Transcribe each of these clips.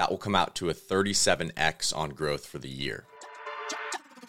that will come out to a 37x on growth for the year.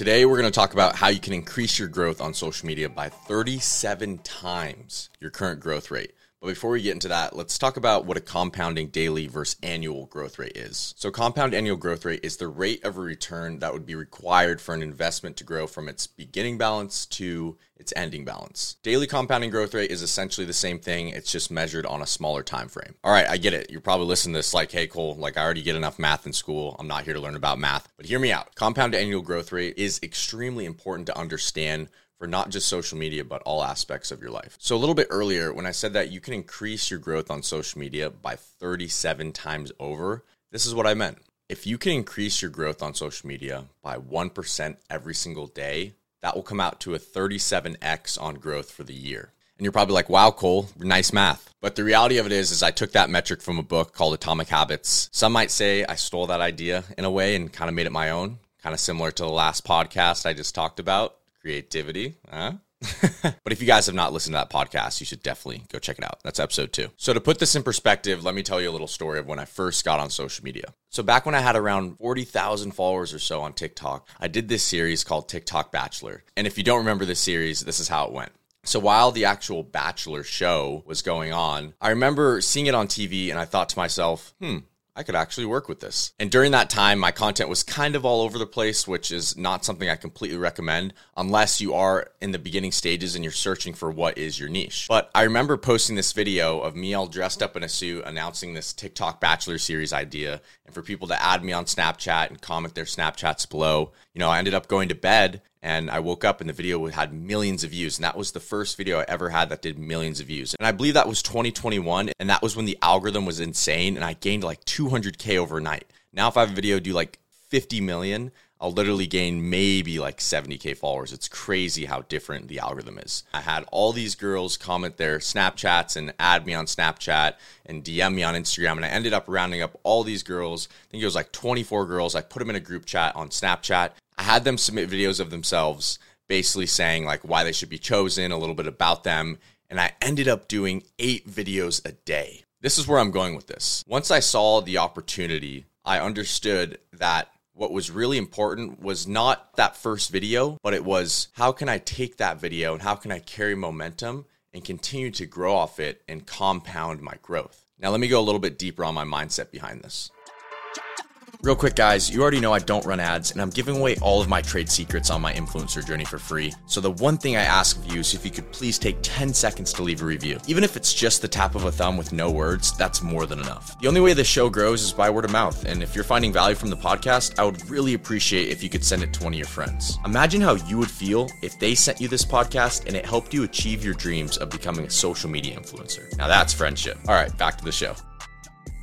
Today, we're going to talk about how you can increase your growth on social media by 37 times your current growth rate. But before we get into that, let's talk about what a compounding daily versus annual growth rate is. So, compound annual growth rate is the rate of a return that would be required for an investment to grow from its beginning balance to its ending balance. Daily compounding growth rate is essentially the same thing, it's just measured on a smaller time frame. All right, I get it. You're probably listening to this like, hey, Cole, like I already get enough math in school. I'm not here to learn about math. But hear me out. Compound annual growth rate is extremely important to understand for not just social media, but all aspects of your life. So, a little bit earlier, when I said that you can increase your growth on social media by 37 times over, this is what I meant. If you can increase your growth on social media by 1% every single day, that will come out to a 37x on growth for the year. And you're probably like, wow, Cole, nice math. But the reality of it is, is I took that metric from a book called Atomic Habits. Some might say I stole that idea in a way and kind of made it my own, kind of similar to the last podcast I just talked about creativity. Huh? but if you guys have not listened to that podcast, you should definitely go check it out. That's episode two. So, to put this in perspective, let me tell you a little story of when I first got on social media. So, back when I had around 40,000 followers or so on TikTok, I did this series called TikTok Bachelor. And if you don't remember this series, this is how it went. So while the actual Bachelor show was going on, I remember seeing it on TV and I thought to myself, hmm, I could actually work with this. And during that time, my content was kind of all over the place, which is not something I completely recommend unless you are in the beginning stages and you're searching for what is your niche. But I remember posting this video of me all dressed up in a suit announcing this TikTok Bachelor series idea and for people to add me on Snapchat and comment their Snapchats below. You know, I ended up going to bed and I woke up and the video had millions of views. And that was the first video I ever had that did millions of views. And I believe that was 2021. And that was when the algorithm was insane. And I gained like 200K overnight. Now, if I have a video do like 50 million, I'll literally gain maybe like 70K followers. It's crazy how different the algorithm is. I had all these girls comment their Snapchats and add me on Snapchat and DM me on Instagram. And I ended up rounding up all these girls. I think it was like 24 girls. I put them in a group chat on Snapchat. I had them submit videos of themselves, basically saying like why they should be chosen, a little bit about them. And I ended up doing eight videos a day. This is where I'm going with this. Once I saw the opportunity, I understood that what was really important was not that first video, but it was how can I take that video and how can I carry momentum and continue to grow off it and compound my growth. Now, let me go a little bit deeper on my mindset behind this. Real quick, guys, you already know I don't run ads, and I'm giving away all of my trade secrets on my influencer journey for free. So, the one thing I ask of you is if you could please take 10 seconds to leave a review. Even if it's just the tap of a thumb with no words, that's more than enough. The only way the show grows is by word of mouth, and if you're finding value from the podcast, I would really appreciate if you could send it to one of your friends. Imagine how you would feel if they sent you this podcast and it helped you achieve your dreams of becoming a social media influencer. Now, that's friendship. All right, back to the show.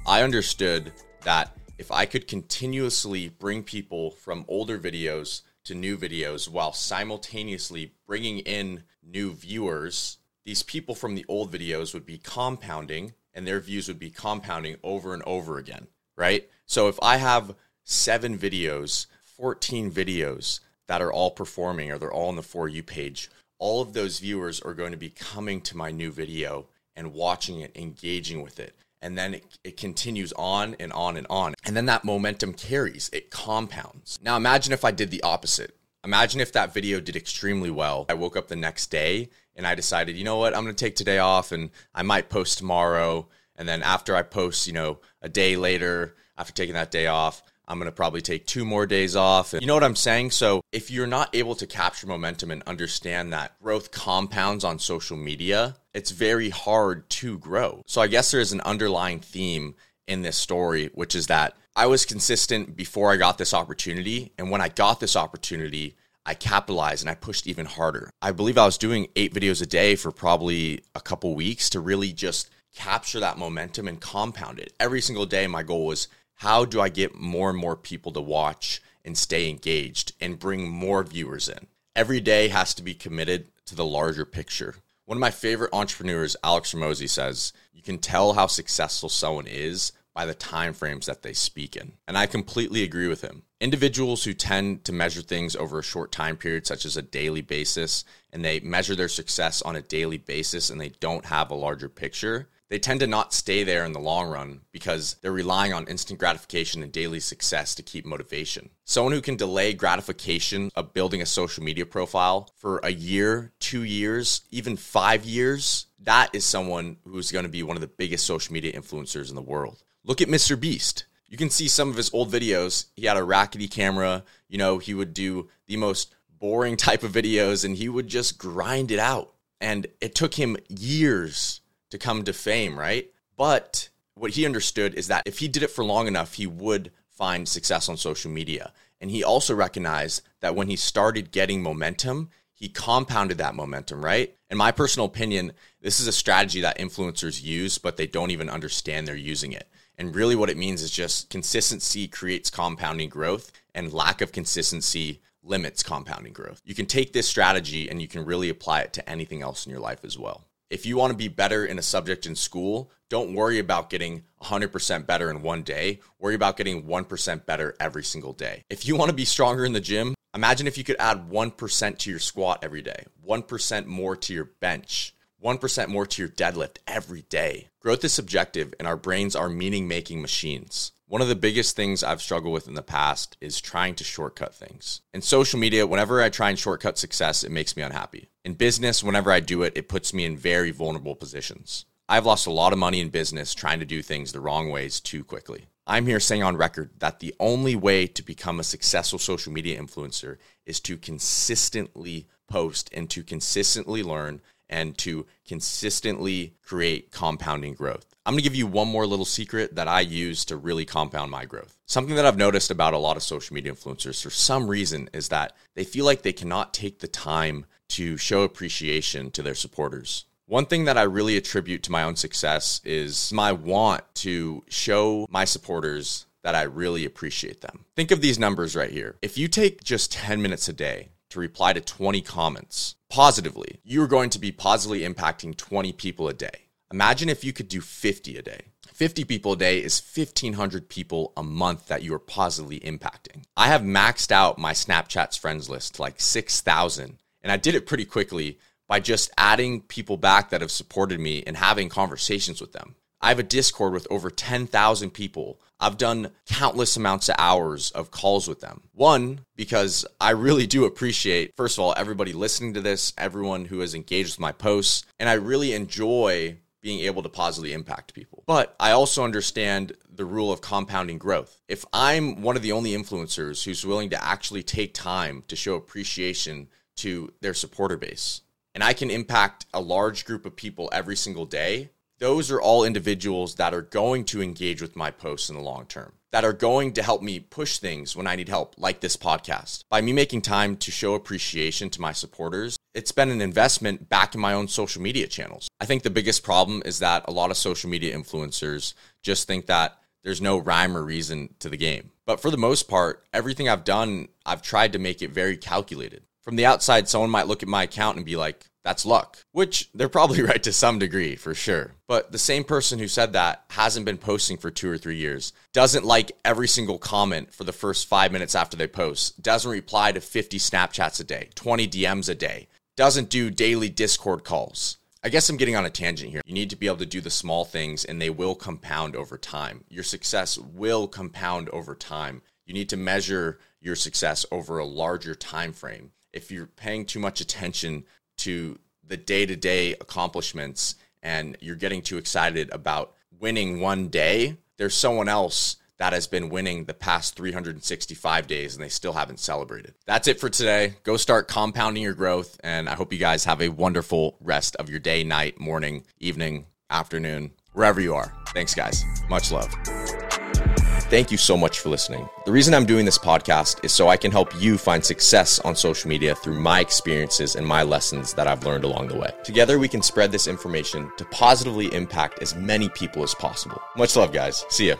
I understood that if I could continuously bring people from older videos to new videos while simultaneously bringing in new viewers, these people from the old videos would be compounding and their views would be compounding over and over again, right? So if I have seven videos, 14 videos that are all performing or they're all on the For You page, all of those viewers are going to be coming to my new video and watching it, engaging with it and then it, it continues on and on and on. And then that momentum carries, it compounds. Now imagine if I did the opposite. Imagine if that video did extremely well. I woke up the next day and I decided, you know what, I'm gonna take today off and I might post tomorrow. And then after I post, you know, a day later, after taking that day off, I'm going to probably take two more days off. You know what I'm saying? So, if you're not able to capture momentum and understand that growth compounds on social media, it's very hard to grow. So, I guess there's an underlying theme in this story, which is that I was consistent before I got this opportunity. And when I got this opportunity, I capitalized and I pushed even harder. I believe I was doing eight videos a day for probably a couple weeks to really just capture that momentum and compound it. Every single day, my goal was how do I get more and more people to watch and stay engaged and bring more viewers in? Every day has to be committed to the larger picture. One of my favorite entrepreneurs, Alex Hormozi, says, You can tell how successful someone is by the time frames that they speak in. And I completely agree with him. Individuals who tend to measure things over a short time period, such as a daily basis, and they measure their success on a daily basis and they don't have a larger picture, they tend to not stay there in the long run because they're relying on instant gratification and daily success to keep motivation. Someone who can delay gratification of building a social media profile for a year, two years, even five years, that is someone who's going to be one of the biggest social media influencers in the world. Look at Mr. Beast. You can see some of his old videos. He had a rackety camera. You know, he would do the most boring type of videos and he would just grind it out. And it took him years to come to fame, right? But what he understood is that if he did it for long enough, he would find success on social media. And he also recognized that when he started getting momentum, he compounded that momentum, right? In my personal opinion, this is a strategy that influencers use, but they don't even understand they're using it. And really, what it means is just consistency creates compounding growth, and lack of consistency limits compounding growth. You can take this strategy and you can really apply it to anything else in your life as well if you want to be better in a subject in school, don't worry about getting 100% better in one day. Worry about getting 1% better every single day. If you want to be stronger in the gym, imagine if you could add 1% to your squat every day, 1% more to your bench, 1% more to your deadlift every day. Growth is subjective, and our brains are meaning making machines. One of the biggest things I've struggled with in the past is trying to shortcut things. In social media, whenever I try and shortcut success, it makes me unhappy. In business, whenever I do it, it puts me in very vulnerable positions. I've lost a lot of money in business trying to do things the wrong ways too quickly. I'm here saying on record that the only way to become a successful social media influencer is to consistently post and to consistently learn and to consistently create compounding growth. I'm gonna give you one more little secret that I use to really compound my growth. Something that I've noticed about a lot of social media influencers for some reason is that they feel like they cannot take the time to show appreciation to their supporters. One thing that I really attribute to my own success is my want to show my supporters that I really appreciate them. Think of these numbers right here. If you take just 10 minutes a day to reply to 20 comments positively, you're going to be positively impacting 20 people a day. Imagine if you could do 50 a day. 50 people a day is 1,500 people a month that you are positively impacting. I have maxed out my Snapchat's friends list like 6,000, and I did it pretty quickly by just adding people back that have supported me and having conversations with them. I have a Discord with over 10,000 people. I've done countless amounts of hours of calls with them. One, because I really do appreciate, first of all, everybody listening to this, everyone who has engaged with my posts, and I really enjoy being able to positively impact people. But I also understand the rule of compounding growth. If I'm one of the only influencers who's willing to actually take time to show appreciation to their supporter base, and I can impact a large group of people every single day, those are all individuals that are going to engage with my posts in the long term, that are going to help me push things when I need help, like this podcast. By me making time to show appreciation to my supporters, it's been an investment back in my own social media channels. I think the biggest problem is that a lot of social media influencers just think that there's no rhyme or reason to the game. But for the most part, everything I've done, I've tried to make it very calculated. From the outside, someone might look at my account and be like, that's luck, which they're probably right to some degree for sure. But the same person who said that hasn't been posting for two or three years, doesn't like every single comment for the first five minutes after they post, doesn't reply to 50 Snapchats a day, 20 DMs a day, doesn't do daily Discord calls. I guess I'm getting on a tangent here. You need to be able to do the small things and they will compound over time. Your success will compound over time. You need to measure your success over a larger time frame. If you're paying too much attention to the day to day accomplishments and you're getting too excited about winning one day, there's someone else that has been winning the past 365 days and they still haven't celebrated. That's it for today. Go start compounding your growth. And I hope you guys have a wonderful rest of your day, night, morning, evening, afternoon, wherever you are. Thanks, guys. Much love. Thank you so much for listening. The reason I'm doing this podcast is so I can help you find success on social media through my experiences and my lessons that I've learned along the way. Together, we can spread this information to positively impact as many people as possible. Much love, guys. See ya.